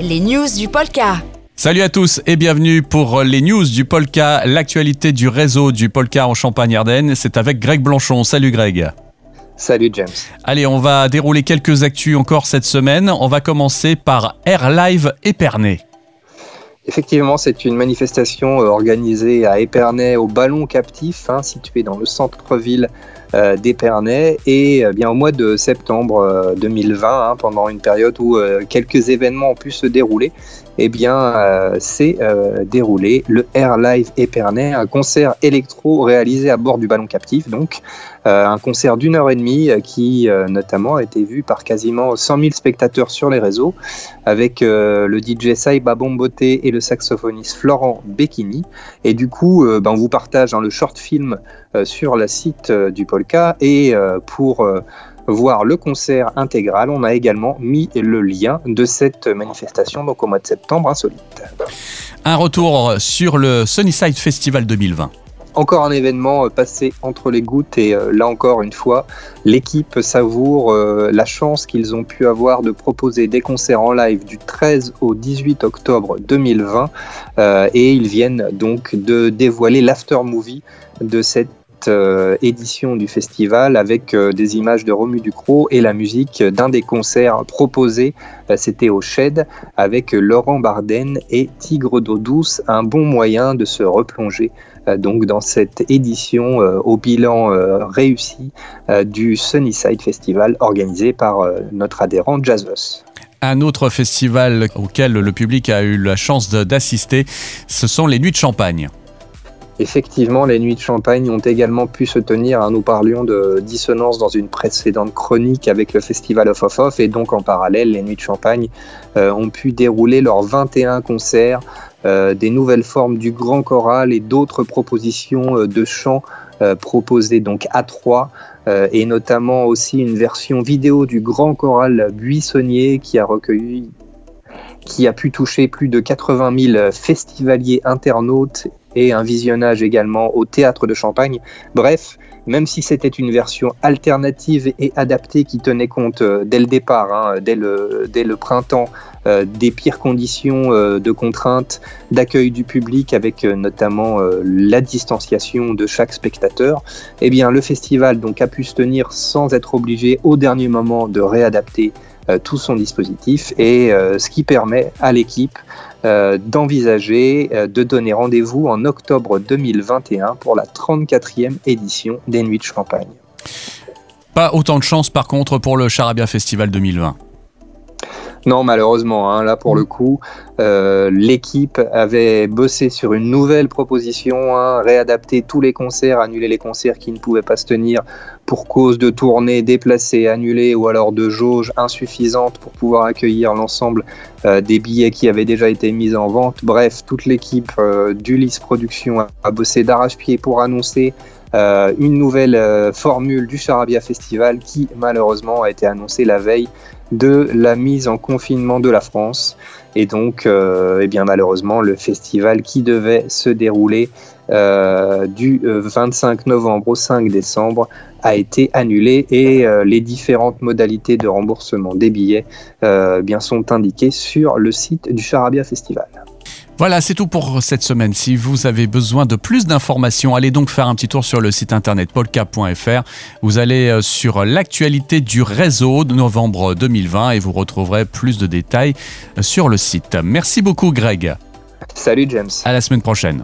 les news du Polka. Salut à tous et bienvenue pour les news du Polka, l'actualité du réseau du Polka en Champagne-Ardenne. C'est avec Greg Blanchon. Salut Greg. Salut James. Allez, on va dérouler quelques actus encore cette semaine. On va commencer par Air Live Épernay. Effectivement, c'est une manifestation euh, organisée à Épernay au Ballon Captif, hein, situé dans le centre-ville euh, d'Épernay. Et euh, bien au mois de septembre 2020, hein, pendant une période où quelques événements ont pu se dérouler, eh bien, s'est déroulé le Air Live Épernay, un concert électro réalisé à bord du Ballon Captif, donc un concert d'une heure et demie qui notamment a été vu par quasiment 100 000 spectateurs sur les réseaux avec le DJ Saïba Bombote et le saxophoniste Florent Becchini. Et du coup, ben, on vous partage hein, le short film sur le site du Polka et pour voir le concert intégral, on a également mis le lien de cette manifestation donc au mois de septembre insolite. Un retour sur le Sunnyside Festival 2020 encore un événement euh, passé entre les gouttes et euh, là encore une fois, l'équipe savoure euh, la chance qu'ils ont pu avoir de proposer des concerts en live du 13 au 18 octobre 2020 et ils viennent donc de dévoiler l'after movie de cette édition du festival avec des images de Romu Ducrot et la musique d'un des concerts proposés, c'était au Shed avec Laurent Barden et Tigre d'eau douce, un bon moyen de se replonger euh, donc dans cette édition euh, au bilan euh, réussi du Sunnyside Festival organisé par notre adhérent Jazzos. Un autre festival auquel le public a eu la chance d'assister, ce sont les Nuits de Champagne. Effectivement, les Nuits de Champagne ont également pu se tenir. Hein. nous parlions de dissonance dans une précédente chronique avec le Festival of Off et donc en parallèle, les Nuits de Champagne ont pu dérouler leurs 21 concerts euh, des nouvelles formes du grand choral et d'autres propositions euh, de chants euh, proposées donc à trois et notamment aussi une version vidéo du grand choral buissonnier qui a recueilli qui a pu toucher plus de 80 000 festivaliers internautes et un visionnage également au théâtre de Champagne. Bref, même si c'était une version alternative et adaptée qui tenait compte euh, dès le départ, hein, dès, le, dès, le, printemps, euh, des pires conditions euh, de contrainte, d'accueil du public avec notamment la distanciation de chaque spectateur, eh bien le festival donc a pu se tenir sans être obligé au dernier moment de réadapter tout son dispositif et ce qui permet à l'équipe euh, d'envisager euh, de donner rendez-vous en octobre 2021 pour la 34e édition des Nuits de Champagne. Pas autant de chance par contre pour le Charabia Festival 2020. Non, malheureusement, hein, là pour le coup, euh, l'équipe avait bossé sur une nouvelle proposition, hein, réadapter tous les concerts, annuler les concerts qui ne pouvaient pas se tenir pour cause de tournées déplacées, annulées ou alors de jauges insuffisantes pour pouvoir accueillir l'ensemble euh, des billets qui avaient déjà été mis en vente. Bref, toute l'équipe euh, d'Ulysse Production a, bossé d'arrache-pied pour annoncer une nouvelle formule du Charabia Festival qui malheureusement a été annoncée la veille de la mise en confinement de la France. Et donc, euh, eh bien, malheureusement, le festival qui devait se dérouler euh, du 25 euh, novembre au 5 décembre a été annulé et les différentes modalités de remboursement des billets bien, sont indiquées sur le site du Charabia Festival. Voilà, c'est tout pour cette semaine. Si vous avez besoin de plus d'informations, allez donc faire un petit tour sur le site internet polka.fr. Vous allez euh, sur l'actualité du réseau de novembre 2020 et vous retrouverez plus de détails euh, sur le site. Merci beaucoup Greg. Salut James. À la semaine prochaine.